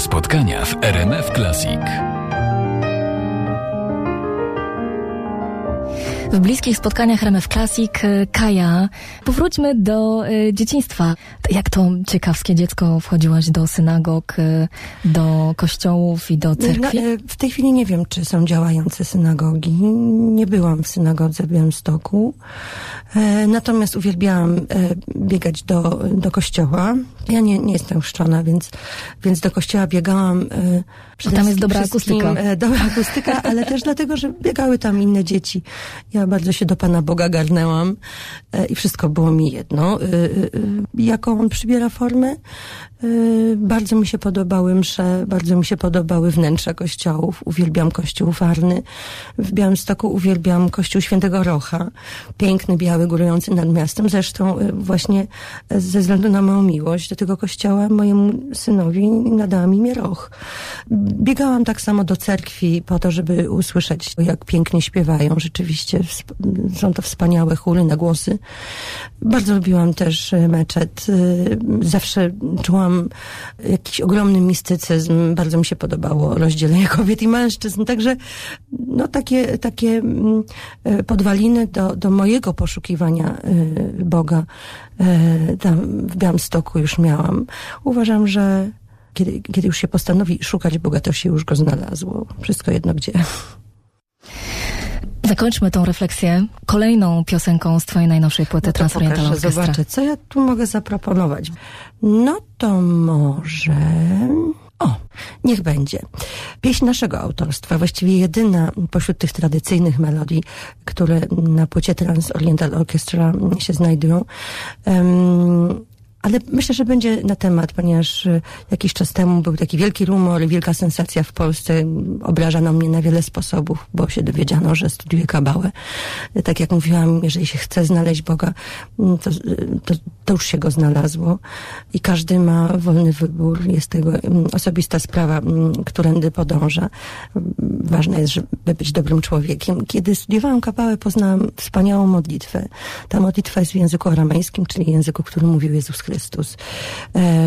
Spotkania w RMF Classic. W bliskich spotkaniach RMF Classic e, Kaja, powróćmy do y, dzieciństwa. Jak to ciekawskie dziecko wchodziłaś do synagog, y, do kościołów i do cerkwi? No, w tej chwili nie wiem, czy są działające synagogi. Nie byłam w synagodze w Białymstoku. E, natomiast uwielbiałam e, biegać do, do kościoła. Ja nie, nie jestem chrzczona, więc, więc do kościoła biegałam e, tam jest dobra akustyka. E, dobra akustyka, ale też dlatego, że biegały tam inne dzieci. Ja bardzo się do Pana Boga garnęłam e, i wszystko było mi jedno. E, jaką on przybiera formę? Bardzo mi się podobały msze, bardzo mi się podobały wnętrza kościołów. Uwielbiam kościół Farny. W Białymstoku uwielbiam kościół Świętego Rocha. Piękny, biały, górujący nad miastem. Zresztą właśnie ze względu na moją miłość do tego kościoła mojemu synowi nadałam imię Roch biegałam tak samo do cerkwi po to, żeby usłyszeć, jak pięknie śpiewają. Rzeczywiście są to wspaniałe chóry na głosy. Bardzo lubiłam też e, meczet. E, zawsze czułam jakiś ogromny mistycyzm. Bardzo mi się podobało rozdzielenie kobiet i mężczyzn. Także no, takie, takie mm, e, podwaliny do, do mojego poszukiwania Boga tam w Białymstoku już miałam. Uważam, że kiedy, kiedy już się postanowi szukać Boga, to się już go znalazło. Wszystko jedno gdzie. Zakończmy tą refleksję kolejną piosenką z twojej najnowszej płyty no Transoriental Orchestra. Zobaczę, co ja tu mogę zaproponować. No to może... O, niech będzie. Pieśń naszego autorstwa, właściwie jedyna pośród tych tradycyjnych melodii, które na płycie Trans Oriental Orchestra się znajdują. Um, ale myślę, że będzie na temat, ponieważ e, jakiś czas temu był taki wielki rumor, wielka sensacja w Polsce. Obrażano mnie na wiele sposobów, bo się dowiedziano, że studiuję kabałę. Tak jak mówiłam, jeżeli się chce znaleźć Boga, mm, to, e, to, to już się go znalazło. I każdy ma wolny wybór. Jest tego mm, osobista sprawa, mm, którędy podąża. Ważne jest, żeby być dobrym człowiekiem. Kiedy studiowałam kabałę, poznałam wspaniałą modlitwę. Ta modlitwa jest w języku aramejskim, czyli języku, którym mówił Jezus Chrystus. Chrystus.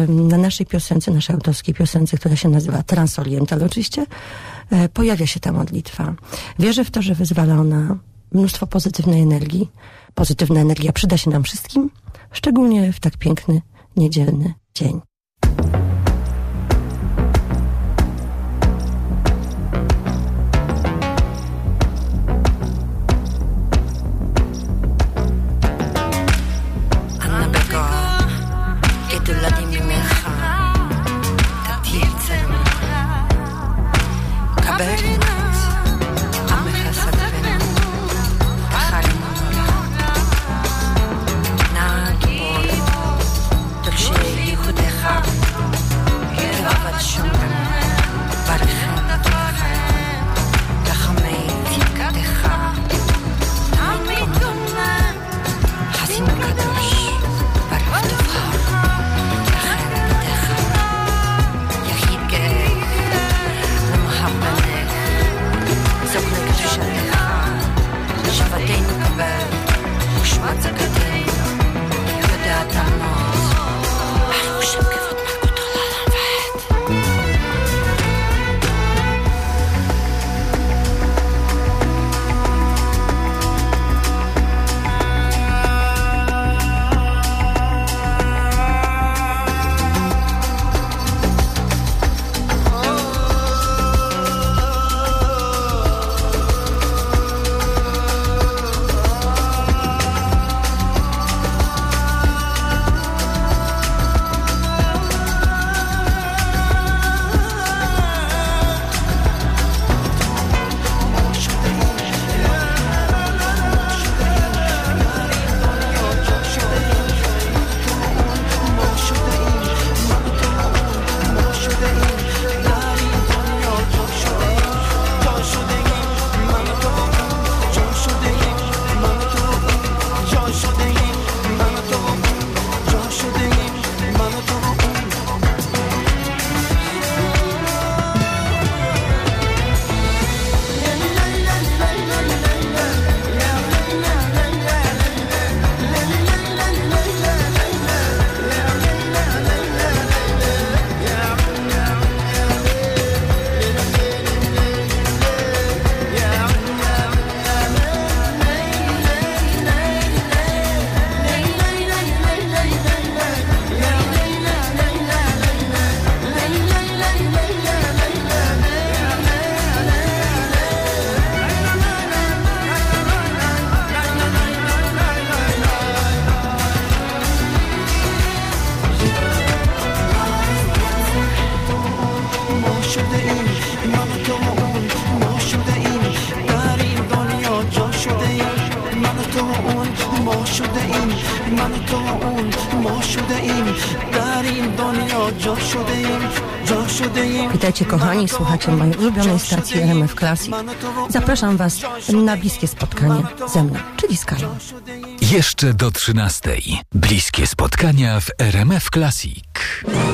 Na naszej piosence, naszej autorskiej piosence, która się nazywa Transoriental oczywiście, e, pojawia się ta modlitwa. Wierzę w to, że wyzwala ona mnóstwo pozytywnej energii. Pozytywna energia przyda się nam wszystkim, szczególnie w tak piękny, niedzielny dzień. צמחה, קבל. من تو اون ما شده ایم در این دنیا جا شده ایم جا شده ایم Witajcie kochani, słuchacie mojej ulubionej stacji RMF Classic. Zapraszam Was na bliskie spotkanie ze mną, czyli z Kają. Jeszcze do 13. Bliskie spotkania w RMF Classic.